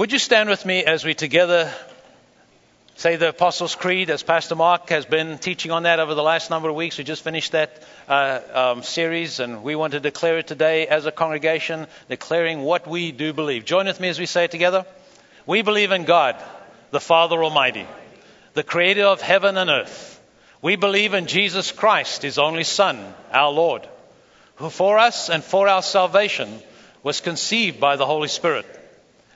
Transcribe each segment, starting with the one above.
Would you stand with me as we together say the Apostles' Creed, as Pastor Mark has been teaching on that over the last number of weeks? We just finished that uh, um, series, and we want to declare it today as a congregation, declaring what we do believe. Join with me as we say it together. We believe in God, the Father Almighty, the creator of heaven and earth. We believe in Jesus Christ, his only Son, our Lord, who for us and for our salvation was conceived by the Holy Spirit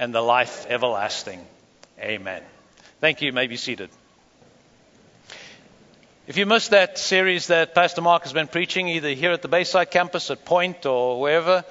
and the life everlasting. Amen. Thank you. you may be seated. If you missed that series that Pastor Mark has been preaching, either here at the Bayside campus, at Point, or wherever,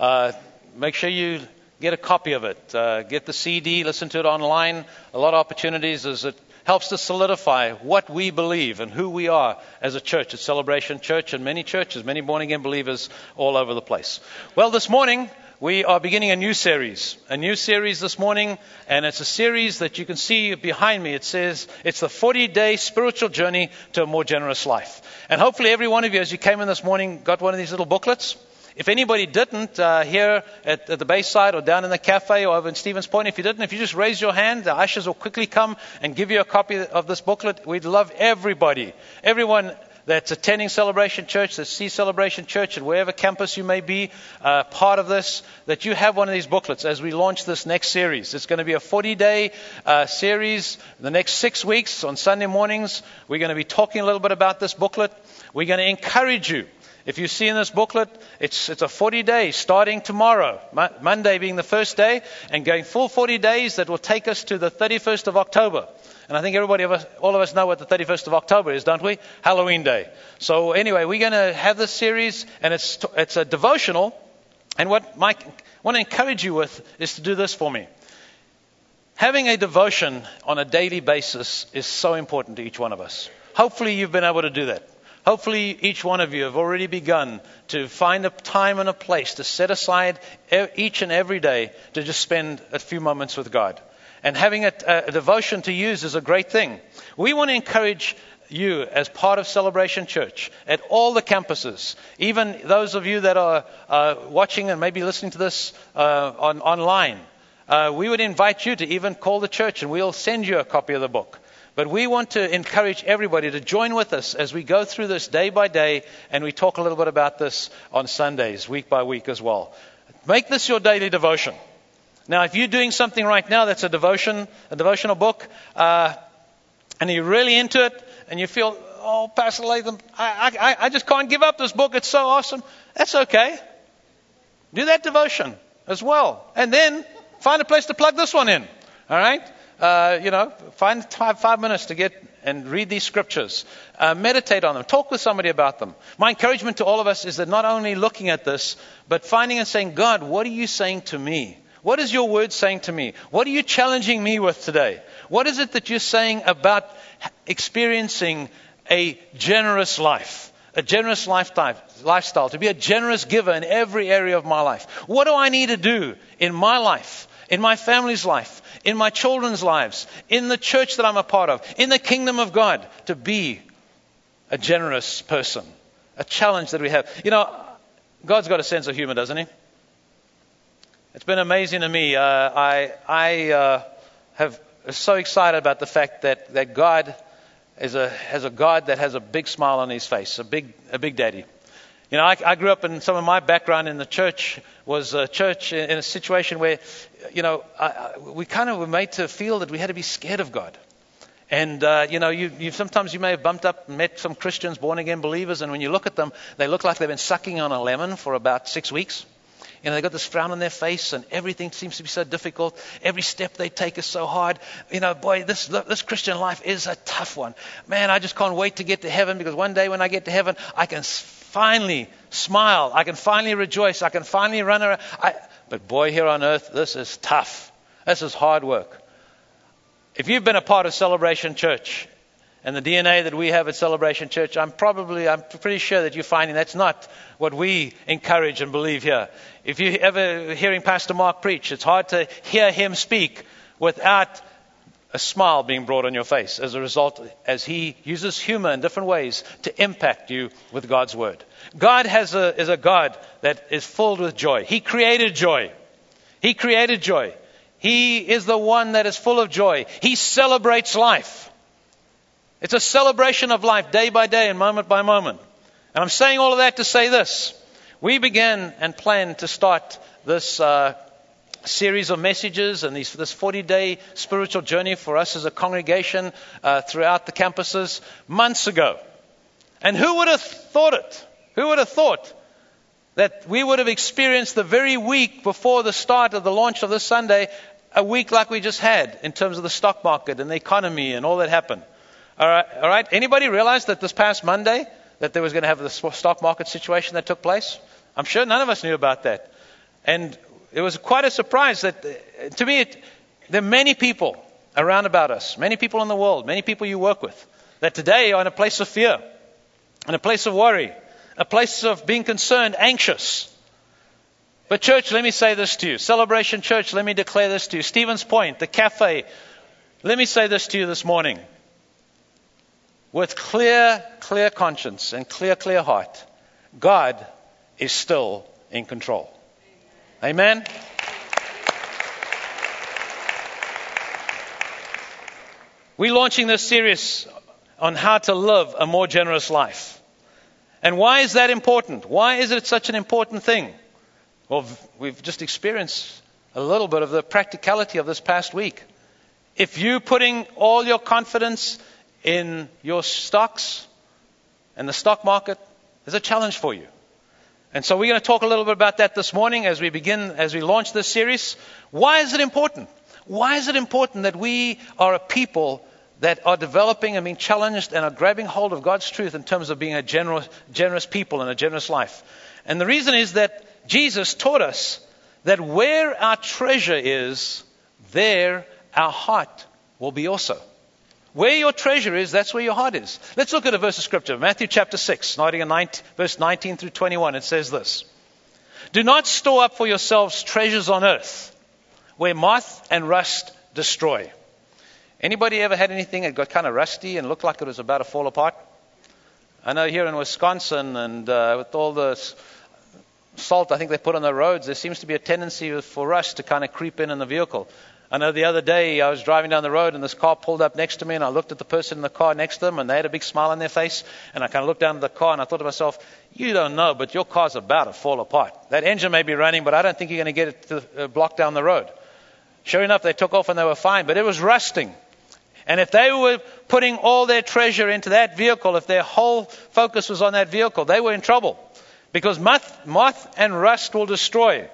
uh, make sure you get a copy of it. Uh, get the CD, listen to it online. A lot of opportunities as it helps to solidify what we believe and who we are as a church, at Celebration Church, and many churches, many born again believers all over the place. Well, this morning, we are beginning a new series, a new series this morning, and it's a series that you can see behind me. It says it's the 40 day spiritual journey to a more generous life. And hopefully, every one of you, as you came in this morning, got one of these little booklets. If anybody didn't, uh, here at, at, the Bayside or down in the cafe or over in Stevens Point, if you didn't, if you just raise your hand, the ushers will quickly come and give you a copy of this booklet. We'd love everybody, everyone that's attending Celebration Church, that sees Celebration Church, and wherever campus you may be, uh, part of this, that you have one of these booklets as we launch this next series. It's going to be a 40 day uh, series. The next six weeks on Sunday mornings, we're going to be talking a little bit about this booklet. We're going to encourage you. If you see in this booklet, it's, it's a 40 days starting tomorrow, Monday being the first day, and going full 40 days that will take us to the 31st of October. And I think everybody of us, all of us know what the 31st of October is, don't we? Halloween Day. So anyway, we're going to have this series, and it's, it's a devotional. And what Mike I want to encourage you with is to do this for me. Having a devotion on a daily basis is so important to each one of us. Hopefully, you've been able to do that. Hopefully, each one of you have already begun to find a time and a place to set aside each and every day to just spend a few moments with God. And having a, a devotion to use is a great thing. We want to encourage you as part of Celebration Church at all the campuses, even those of you that are uh, watching and maybe listening to this uh, on, online. Uh, we would invite you to even call the church and we'll send you a copy of the book. But we want to encourage everybody to join with us as we go through this day by day and we talk a little bit about this on Sundays, week by week as well. Make this your daily devotion. Now, if you're doing something right now that's a devotion, a devotional book, uh, and you're really into it, and you feel, oh, Pastor Latham, I, I, I just can't give up this book. It's so awesome. That's okay. Do that devotion as well, and then find a place to plug this one in. All right. Uh, you know, find five, five minutes to get and read these scriptures. Uh, meditate on them. Talk with somebody about them. My encouragement to all of us is that not only looking at this, but finding and saying, God, what are you saying to me? What is your word saying to me? What are you challenging me with today? What is it that you're saying about experiencing a generous life? A generous lifestyle, to be a generous giver in every area of my life. What do I need to do in my life, in my family's life, in my children's lives, in the church that I'm a part of, in the kingdom of God, to be a generous person? A challenge that we have. You know, God's got a sense of humor, doesn't He? It's been amazing to me. Uh, I, I uh, have so excited about the fact that, that God is a, has a God that has a big smile on his face, a big, a big daddy. You know, I, I grew up in some of my background in the church was a church in a situation where, you know, I, we kind of were made to feel that we had to be scared of God. And uh, you know, you, you, sometimes you may have bumped up met some Christians, born again believers, and when you look at them, they look like they've been sucking on a lemon for about six weeks. You know, they've got this frown on their face and everything seems to be so difficult. Every step they take is so hard. You know, boy, this, this Christian life is a tough one. Man, I just can't wait to get to heaven because one day when I get to heaven, I can finally smile. I can finally rejoice. I can finally run around. I, but boy, here on earth, this is tough. This is hard work. If you've been a part of Celebration Church and the DNA that we have at Celebration Church, I'm probably, I'm pretty sure that you're finding that's not what we encourage and believe here. If you're ever hearing Pastor Mark preach, it's hard to hear him speak without a smile being brought on your face as a result, as he uses humor in different ways to impact you with God's word. God has a, is a God that is filled with joy. He created joy. He created joy. He is the one that is full of joy. He celebrates life. It's a celebration of life day by day and moment by moment. And I'm saying all of that to say this. We began and planned to start this uh, series of messages and these, this 40 day spiritual journey for us as a congregation uh, throughout the campuses months ago. And who would have thought it? Who would have thought that we would have experienced the very week before the start of the launch of this Sunday, a week like we just had in terms of the stock market and the economy and all that happened? All right, all right. Anybody realize that this past Monday that there was going to have the stock market situation that took place? I'm sure none of us knew about that. And it was quite a surprise that, to me, it, there are many people around about us, many people in the world, many people you work with, that today are in a place of fear, in a place of worry, a place of being concerned, anxious. But, church, let me say this to you. Celebration Church, let me declare this to you. Stevens Point, the cafe, let me say this to you this morning. With clear, clear conscience and clear, clear heart, God is still in control. Amen? We're launching this series on how to live a more generous life. And why is that important? Why is it such an important thing? Well, we've just experienced a little bit of the practicality of this past week. If you're putting all your confidence in your stocks and the stock market, there's a challenge for you. And so we're going to talk a little bit about that this morning as we begin, as we launch this series. Why is it important? Why is it important that we are a people that are developing and being challenged and are grabbing hold of God's truth in terms of being a generous, generous people and a generous life? And the reason is that Jesus taught us that where our treasure is, there our heart will be also. Where your treasure is, that's where your heart is. Let's look at a verse of scripture. Matthew chapter 6, starting in 19, verse 19 through 21. It says this Do not store up for yourselves treasures on earth, where moth and rust destroy. Anybody ever had anything that got kind of rusty and looked like it was about to fall apart? I know here in Wisconsin, and uh, with all the salt I think they put on the roads, there seems to be a tendency for rust to kind of creep in in the vehicle. I know the other day I was driving down the road and this car pulled up next to me and I looked at the person in the car next to them and they had a big smile on their face and I kind of looked down at the car and I thought to myself, you don't know, but your car's about to fall apart. That engine may be running, but I don't think you're going to get it to uh, block down the road. Sure enough, they took off and they were fine, but it was rusting. And if they were putting all their treasure into that vehicle, if their whole focus was on that vehicle, they were in trouble. Because moth, moth and rust will destroy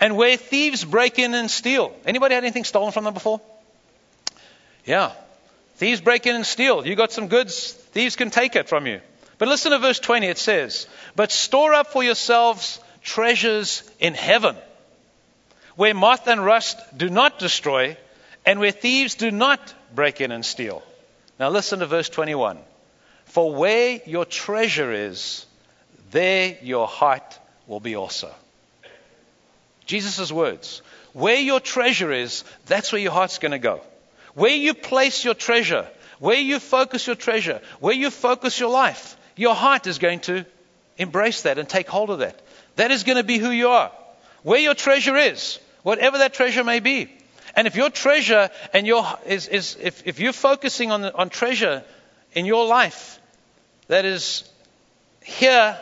and where thieves break in and steal. Anybody had anything stolen from them before? Yeah. Thieves break in and steal. You got some goods, thieves can take it from you. But listen to verse 20. It says, But store up for yourselves treasures in heaven, where moth and rust do not destroy, and where thieves do not break in and steal. Now listen to verse 21. For where your treasure is, there your heart will be also. Jesus' words. Where your treasure is, that's where your heart's going to go. Where you place your treasure, where you focus your treasure, where you focus your life, your heart is going to embrace that and take hold of that. That is going to be who you are. Where your treasure is, whatever that treasure may be. And if your treasure and your is, is if, if you're focusing on, on treasure in your life that is here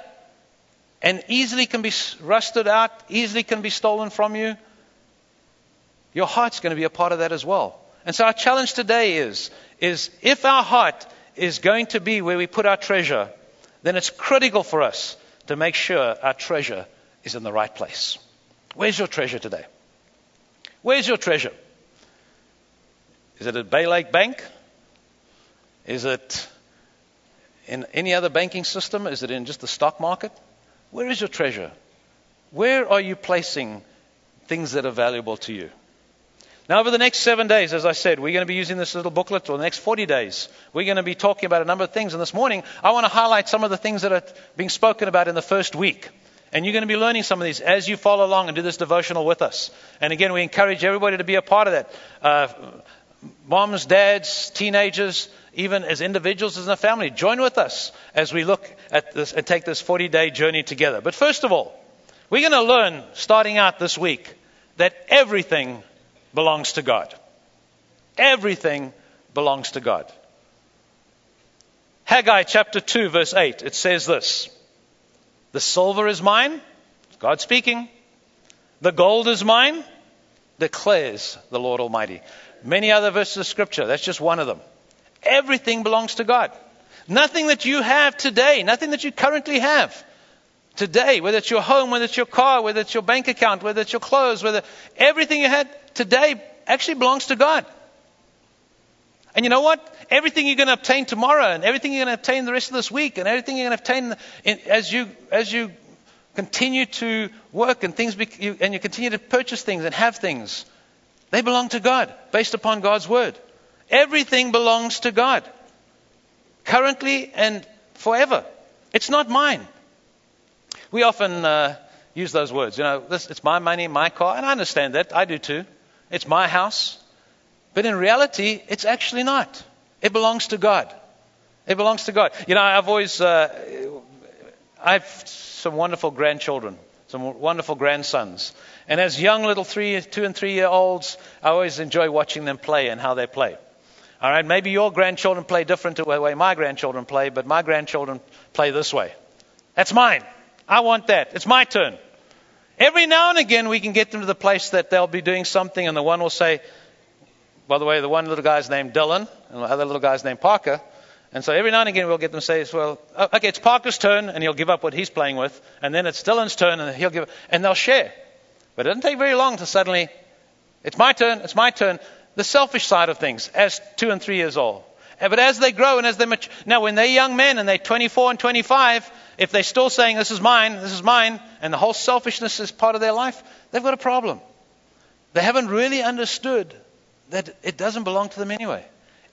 and easily can be rusted out, easily can be stolen from you, your heart's going to be a part of that as well. And so our challenge today is, is if our heart is going to be where we put our treasure, then it's critical for us to make sure our treasure is in the right place. Where's your treasure today? Where's your treasure? Is it at Baylake Bank? Is it in any other banking system? Is it in just the stock market? Where is your treasure? Where are you placing things that are valuable to you? Now, over the next seven days, as I said, we're going to be using this little booklet, for the next 40 days, we're going to be talking about a number of things. And this morning, I want to highlight some of the things that are being spoken about in the first week. And you're going to be learning some of these as you follow along and do this devotional with us. And again, we encourage everybody to be a part of that. Uh, moms, dads, teenagers, even as individuals, as a family, join with us as we look at this and take this 40 day journey together. But first of all, we're going to learn, starting out this week, that everything belongs to God. Everything belongs to God. Haggai chapter 2, verse 8, it says this the silver is mine, God speaking. The gold is mine, declares the Lord Almighty. Many other verses of Scripture, that's just one of them. Everything belongs to God. Nothing that you have today, nothing that you currently have today, whether it's your home, whether it's your car, whether it's your bank account, whether it's your clothes, whether everything you had today actually belongs to God. And you know what? Everything you're going to obtain tomorrow, and everything you're going to obtain the rest of this week, and everything you're going to obtain in, as you as you continue to work and things, you, and you continue to purchase things and have things, they belong to God, based upon God's word. Everything belongs to God, currently and forever. It's not mine. We often uh, use those words. You know, this, it's my money, my car, and I understand that. I do too. It's my house. But in reality, it's actually not. It belongs to God. It belongs to God. You know, I've always, uh, I have some wonderful grandchildren, some wonderful grandsons. And as young little three, two and three year olds, I always enjoy watching them play and how they play. All right, maybe your grandchildren play different to the way my grandchildren play, but my grandchildren play this way. That's mine. I want that. It's my turn. Every now and again, we can get them to the place that they'll be doing something, and the one will say, by the way, the one little guy's named Dylan, and the other little guy's named Parker. And so every now and again we'll get them to say, well, uh, okay, it's Parker's turn, and he'll give up what he's playing with, and then it's Dylan's turn, and he'll give, and they'll share. But it doesn't take very long to suddenly, it's my turn, it's my turn. The selfish side of things, as two and three years old. But as they grow and as they mature, now when they're young men and they're 24 and 25, if they're still saying, this is mine, this is mine, and the whole selfishness is part of their life, they've got a problem. They haven't really understood that it doesn't belong to them anyway.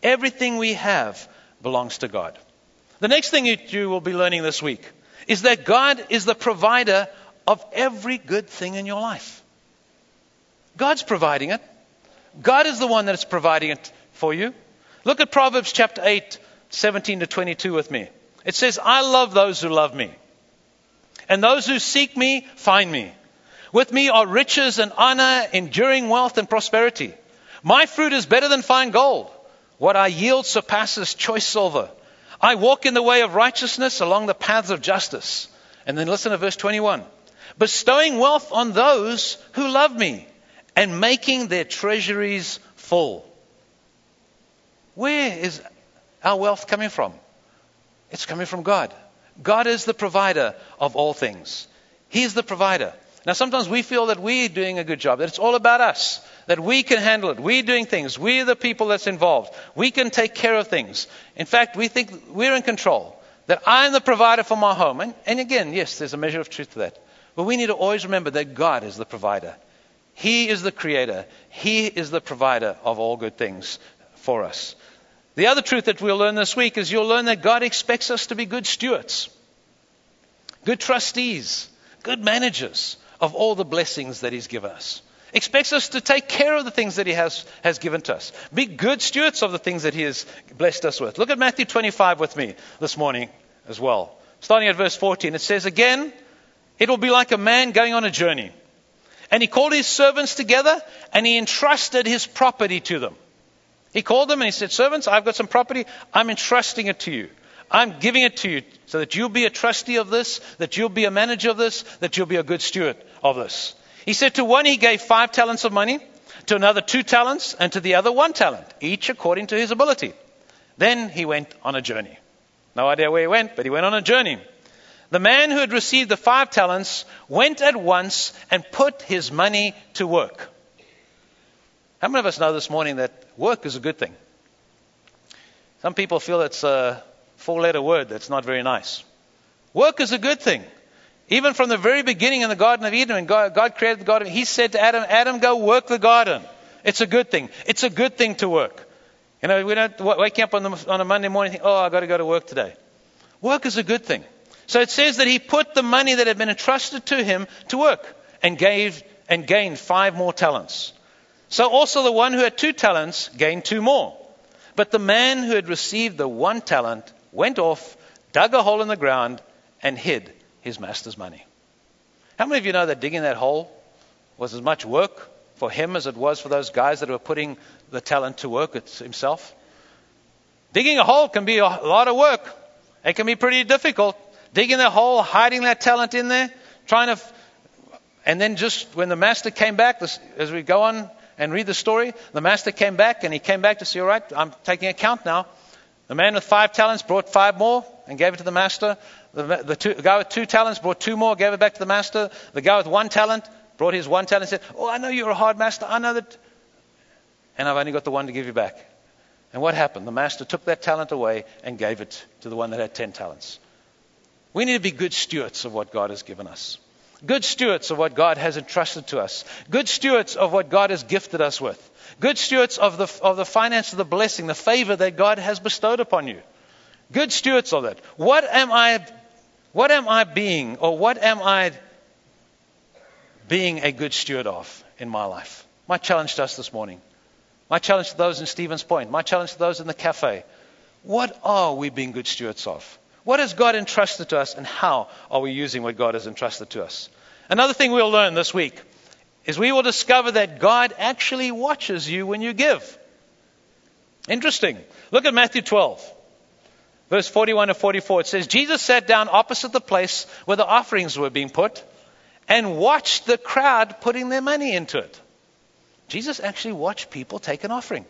Everything we have belongs to God. The next thing you will be learning this week is that God is the provider of every good thing in your life. God's providing it. God is the one that is providing it for you. Look at Proverbs chapter 8, 17 to 22 with me. It says, I love those who love me, and those who seek me find me. With me are riches and honor, enduring wealth and prosperity. My fruit is better than fine gold. What I yield surpasses choice silver. I walk in the way of righteousness along the paths of justice. And then listen to verse 21. Bestowing wealth on those who love me and making their treasuries full. Where is our wealth coming from? It's coming from God. God is the provider of all things. He is the provider. Now, sometimes we feel that we're doing a good job, that it's all about us, that we can handle it. We're doing things. We're the people that's involved. We can take care of things. In fact, we think we're in control, that I'm the provider for my home. And, and again, yes, there's a measure of truth to that. But we need to always remember that God is the provider. He is the creator. He is the provider of all good things for us. The other truth that we'll learn this week is you'll learn that God expects us to be good stewards, good trustees, good managers of all the blessings that He's given us. Expects us to take care of the things that He has, has given to us. Be good stewards of the things that He has blessed us with. Look at Matthew 25 with me this morning as well. Starting at verse 14, it says, Again, it will be like a man going on a journey. And he called his servants together and he entrusted his property to them. He called them and he said, Servants, I've got some property. I'm entrusting it to you. I'm giving it to you so that you'll be a trustee of this, that you'll be a manager of this, that you'll be a good steward of this. He said to one he gave five talents of money, to another two talents, and to the other one talent, each according to his ability. Then he went on a journey. No idea where he went, but he went on a journey. The man who had received the five talents went at once and put his money to work. How many of us know this morning that work is a good thing? Some people feel it's a four letter word that's not very nice. Work is a good thing. Even from the very beginning in the Garden of Eden, when God, God created the garden, He said to Adam, Adam, go work the garden. It's a good thing. It's a good thing to work. You know, we don't wake up on, the, on a Monday morning and think, oh, I've got to go to work today. Work is a good thing. So it says that he put the money that had been entrusted to him to work and gave and gained five more talents. So also the one who had two talents gained two more. But the man who had received the one talent went off, dug a hole in the ground, and hid his master's money. How many of you know that digging that hole was as much work for him as it was for those guys that were putting the talent to work himself? Digging a hole can be a lot of work. It can be pretty difficult. Digging that hole, hiding that talent in there, trying to. And then just when the master came back, as we go on and read the story, the master came back and he came back to say, All right, I'm taking account now. The man with five talents brought five more and gave it to the master. The, the, two, the, guy with two talents brought two more, gave it back to the master. The guy with one talent brought his one talent and said, Oh, I know you're a hard master. I know that. And I've only got the one to give you back. And what happened? The master took that talent away and gave it to the one that had ten talents. We need to be good stewards of what God has given us. Good stewards of what God has entrusted to us. Good stewards of what God has gifted us with. Good stewards of the, of the finance of the blessing, the favor that God has bestowed upon you. Good stewards of that. What am I, what am I being, or what am I being a good steward of in my life? My challenge to us this morning. My challenge to those in Stevens Point. My challenge to those in the cafe. What are we being good stewards of? What has God entrusted to us, and how are we using what God has entrusted to us? Another thing we'll learn this week is we will discover that God actually watches you when you give. Interesting. Look at Matthew 12, verse 41 to 44. It says, Jesus sat down opposite the place where the offerings were being put and watched the crowd putting their money into it. Jesus actually watched people take an offering.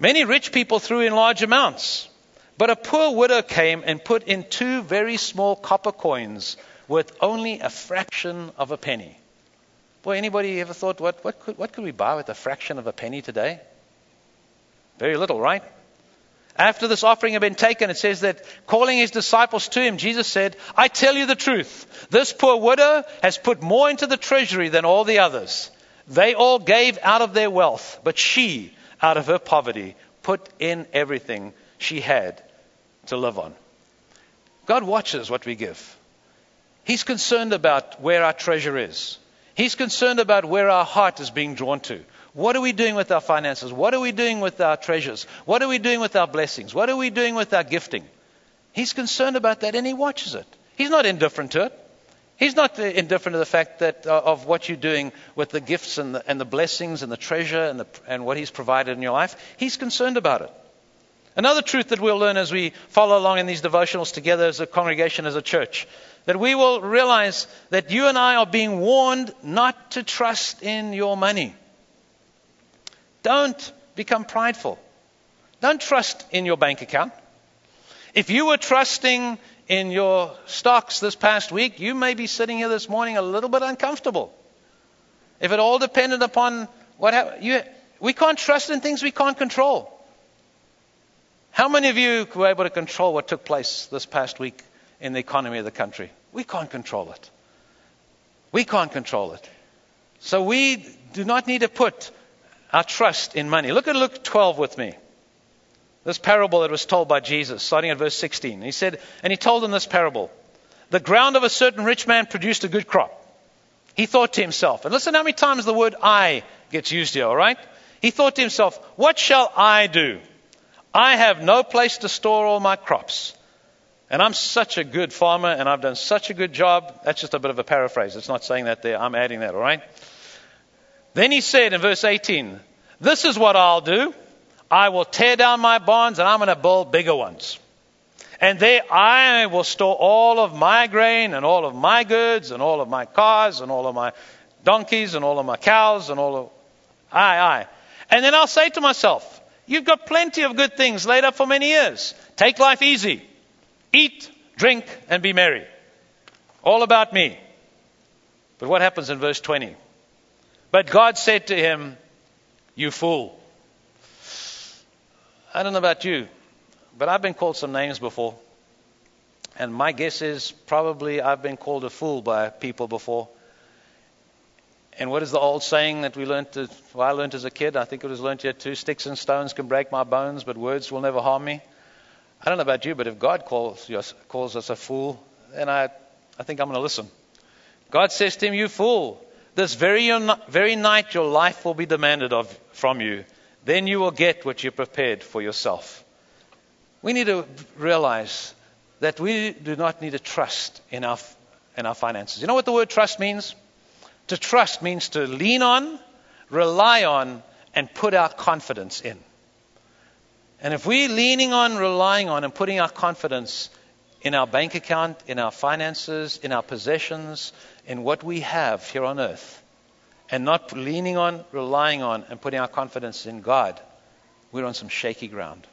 Many rich people threw in large amounts, but a poor widow came and put in two very small copper coins worth only a fraction of a penny. Boy, anybody ever thought, what, what, could, what could we buy with a fraction of a penny today? Very little, right? After this offering had been taken, it says that calling his disciples to him, Jesus said, I tell you the truth. This poor widow has put more into the treasury than all the others. They all gave out of their wealth, but she, out of her poverty, put in everything she had to live on. God watches what we give. He's concerned about where our treasure is. He's concerned about where our heart is being drawn to. What are we doing with our finances? What are we doing with our treasures? What are we doing with our blessings? What are we doing with our gifting? He's concerned about that and he watches it. He's not indifferent to it. He's not indifferent to the fact that uh, of what you're doing with the gifts and the, and the blessings and the treasure and, the, and what He's provided in your life. He's concerned about it. Another truth that we'll learn as we follow along in these devotionals together as a congregation, as a church, that we will realize that you and I are being warned not to trust in your money. Don't become prideful. Don't trust in your bank account. If you were trusting in your stocks this past week, you may be sitting here this morning a little bit uncomfortable. If it all depended upon what happened, you, we can't trust in things we can't control. How many of you were able to control what took place this past week in the economy of the country? We can't control it. We can't control it. So we do not need to put our trust in money. Look at Luke 12 with me. This parable that was told by Jesus, starting at verse 16. He said, and he told them this parable. The ground of a certain rich man produced a good crop. He thought to himself, and listen how many times the word I gets used here, all right? He thought to himself, what shall I do? I have no place to store all my crops. And I'm such a good farmer and I've done such a good job. That's just a bit of a paraphrase. It's not saying that there. I'm adding that, all right? Then he said in verse 18, This is what I'll do. I will tear down my barns and I'm going to build bigger ones. And there I will store all of my grain and all of my goods and all of my cars and all of my donkeys and all of my cows and all of. I, I. And then I'll say to myself, You've got plenty of good things laid up for many years. Take life easy. Eat, drink, and be merry. All about me. But what happens in verse 20? But God said to him, You fool. I don't know about you, but I've been called some names before. And my guess is probably I've been called a fool by people before. and what is the old saying that we learned, to, well, I learned as a kid? I think it was learned here too. Sticks and stones can break my bones, but words will never harm me. I don't know about you, but if God calls, calls us a fool, then I, I think I'm going to listen. God says to him, You fool, this very, very night your life will be demanded of, from you. Then you will get what you prepared for yourself. We need to realize that we do not need to trust in our, in our finances. You know what the word trust means? To trust means to lean on, rely on, and put our confidence in. And if we're leaning on, relying on, and putting our confidence in our bank account, in our finances, in our possessions, in what we have here on earth, and not leaning on, relying on, and putting our confidence in God, we're on some shaky ground.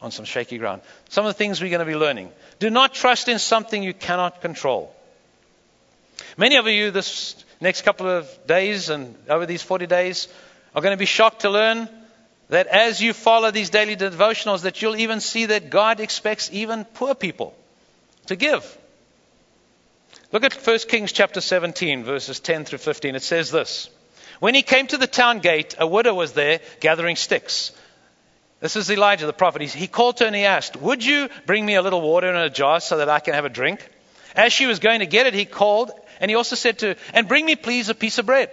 On some shaky ground. Some of the things we're going to be learning. Do not trust in something you cannot control. Many of you, this next couple of days and over these 40 days, are going to be shocked to learn that as you follow these daily devotionals, that you'll even see that God expects even poor people to give. Look at 1 Kings chapter 17, verses 10 through 15. It says this When he came to the town gate, a widow was there gathering sticks. This is Elijah the prophet. He called her and he asked, Would you bring me a little water in a jar so that I can have a drink? As she was going to get it, he called and he also said to her, And bring me, please, a piece of bread.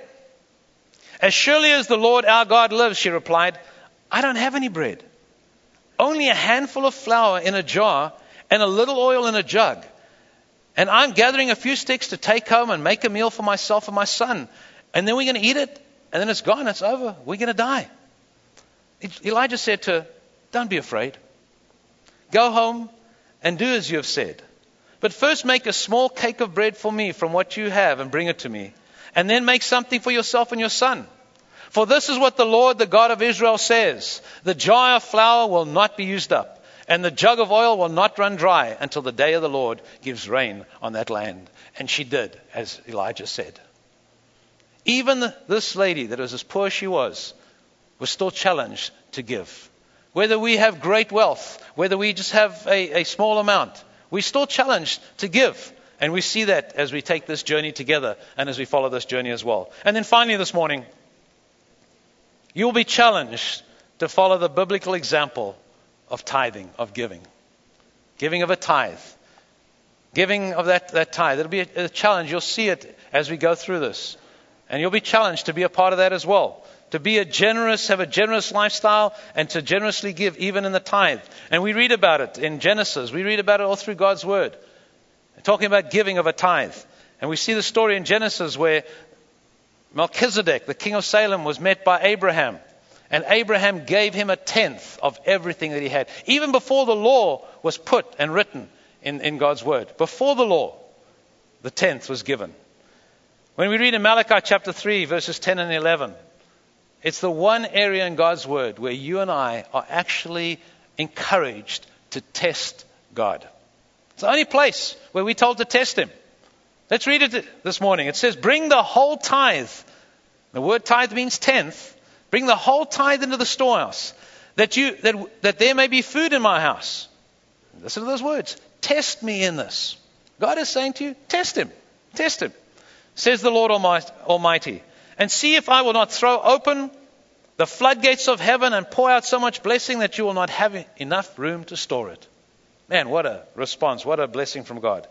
As surely as the Lord our God lives, she replied, I don't have any bread. Only a handful of flour in a jar and a little oil in a jug. And I'm gathering a few sticks to take home and make a meal for myself and my son. And then we're going to eat it, and then it's gone, it's over. We're going to die. Elijah said to her, Don't be afraid. Go home and do as you have said. But first make a small cake of bread for me from what you have and bring it to me. And then make something for yourself and your son. For this is what the Lord, the God of Israel, says The jar of flour will not be used up, and the jug of oil will not run dry until the day of the Lord gives rain on that land. And she did, as Elijah said. Even this lady, that was as poor as she was, was still challenged to give. Whether we have great wealth, whether we just have a, a small amount, we're still challenged to give. And we see that as we take this journey together and as we follow this journey as well. And then finally, this morning, You'll be challenged to follow the biblical example of tithing, of giving. Giving of a tithe. Giving of that, that tithe. It'll be a, a challenge. You'll see it as we go through this. And you'll be challenged to be a part of that as well. To be a generous, have a generous lifestyle, and to generously give even in the tithe. And we read about it in Genesis. We read about it all through God's Word. Talking about giving of a tithe. And we see the story in Genesis where Melchizedek, the king of Salem, was met by Abraham. And Abraham gave him a tenth of everything that he had. Even before the law was put and written in, in God's word. Before the law, the tenth was given. When we read in Malachi chapter 3, verses 10 and 11, it's the one area in God's word where you and I are actually encouraged to test God. It's the only place where we're told to test Him. Let's read it this morning. It says, Bring the whole tithe. The word tithe means tenth. Bring the whole tithe into the storehouse, that, you, that, that there may be food in my house. Listen to those words. Test me in this. God is saying to you, test him. Test him. Says the Lord Almighty. And see if I will not throw open the floodgates of heaven and pour out so much blessing that you will not have enough room to store it. Man, what a response. What a blessing from God.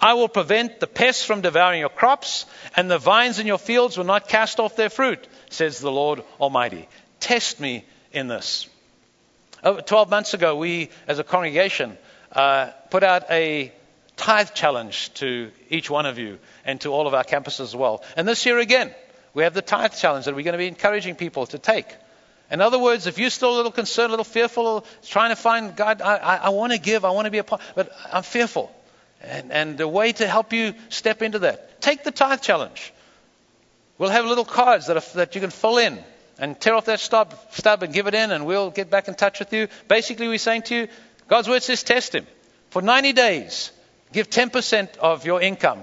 I will prevent the pests from devouring your crops, and the vines in your fields will not cast off their fruit, says the Lord Almighty. Test me in this. Over 12 months ago, we, as a congregation, uh, put out a tithe challenge to each one of you and to all of our campuses as well. And this year again, we have the tithe challenge that we're going to be encouraging people to take. In other words, if you're still a little concerned, a little fearful, trying to find God, I, I, I want to give, I want to be a part, but I'm fearful. And, and the way to help you step into that, take the tithe challenge. We'll have little cards that, are, that you can fill in and tear off that stub, stub and give it in, and we'll get back in touch with you. Basically, we're saying to you, God's word says test Him. For 90 days, give 10% of your income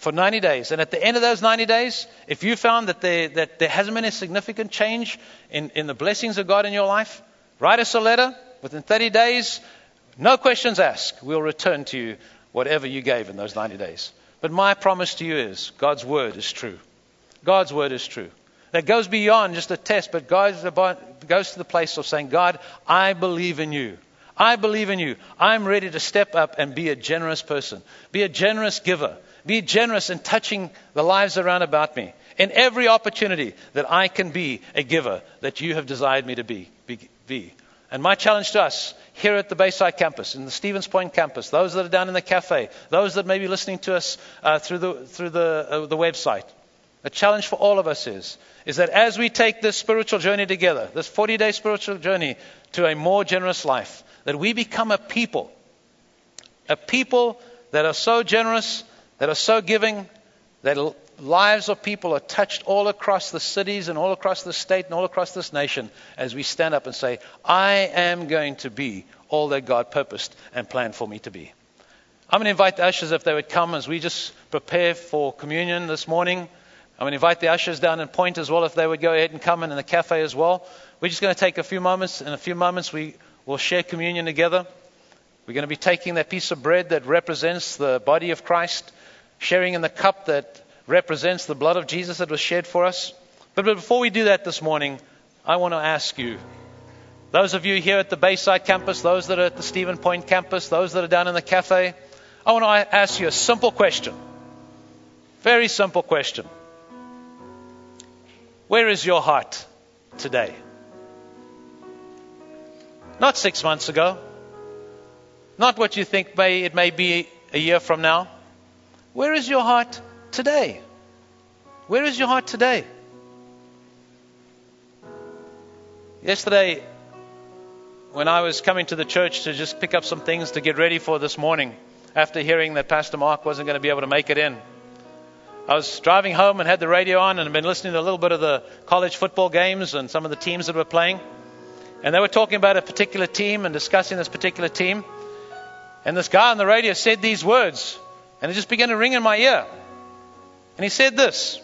for 90 days. And at the end of those 90 days, if you found that there, that there hasn't been a significant change in, in the blessings of God in your life, write us a letter within 30 days. No questions asked. We'll return to you whatever you gave in those 90 days. But my promise to you is God's word is true. God's word is true. That goes beyond just a test, but about, goes to the place of saying, God, I believe in you. I believe in you. I'm ready to step up and be a generous person, be a generous giver, be generous in touching the lives around about me. In every opportunity that I can be a giver that you have desired me to be. be, be. And my challenge to us here at the Bayside campus, in the Stevens Point campus, those that are down in the cafe, those that may be listening to us uh, through the, through the, uh, the website, the challenge for all of us is, is that as we take this spiritual journey together, this 40 day spiritual journey to a more generous life, that we become a people, a people that are so generous, that are so giving, that lives of people are touched all across the cities and all across the state and all across this nation as we stand up and say, I am going to be all that God purposed and planned for me to be. I'm going to invite the ushers if they would come as we just prepare for communion this morning. I'm going to invite the ushers down and Point as well if they would go ahead and come in, in the cafe as well. We're just going to take a few moments. In a few moments, we will share communion together. We're going to be taking that piece of bread that represents the body of Christ, sharing in the cup that represents the blood of Jesus that was shed for us. But before we do that this morning, I want to ask you, those of you here at the Bayside campus, those that are at the Stevens Point campus, those that are down in the cafe, I want to ask you a simple question. Very simple question. Where is your heart today? Not six months ago. Not what you think may, it may be a year from now. Where is your heart today? Where is your heart today? Yesterday, when I was coming to the church to just pick up some things to get ready for this morning, after hearing that Pastor Mark wasn't going to be able to make it in, I was driving home and had the radio on and had been listening to a little bit of the college football games and some of the teams that were playing. And they were talking about a particular team and discussing this particular team. And this guy on the radio said these words, and it just began to ring in my ear. And he said this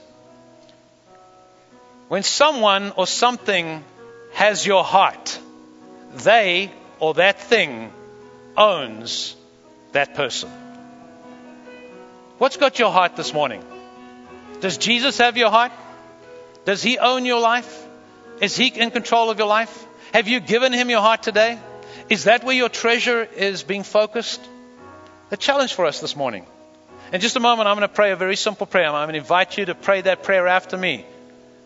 When someone or something has your heart, they or that thing owns that person. What's got your heart this morning? Does Jesus have your heart? Does he own your life? Is he in control of your life? Have you given him your heart today? Is that where your treasure is being focused? The challenge for us this morning in just a moment, I'm going to pray a very simple prayer. I'm going to invite you to pray that prayer after me,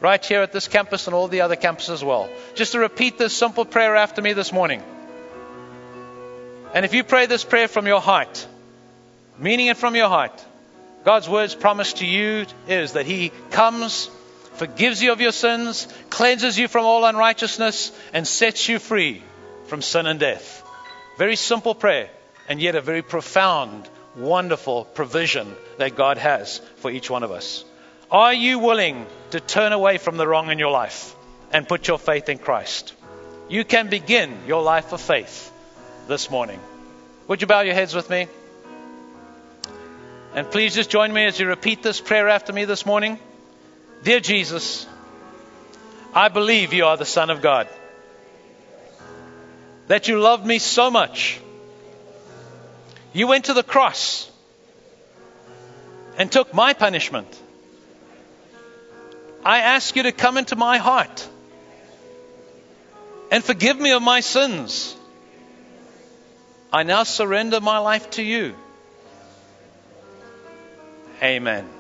right here at this campus and all the other campuses as well. Just to repeat this simple prayer after me this morning. And if you pray this prayer from your heart, meaning it from your heart, God's words promise to you is that He comes, forgives you of your sins, cleanses you from all unrighteousness, and sets you free from sin and death. Very simple prayer, and yet a very profound wonderful provision that God has for each one of us. Are you willing to turn away from the wrong in your life and put your faith in Christ? You can begin your life of faith this morning. Would you bow your heads with me? And please just join me as you repeat this prayer after me this morning. Dear Jesus, I believe you are the Son of God. That you love me so much you went to the cross and took my punishment. I ask you to come into my heart and forgive me of my sins. I now surrender my life to you. Amen.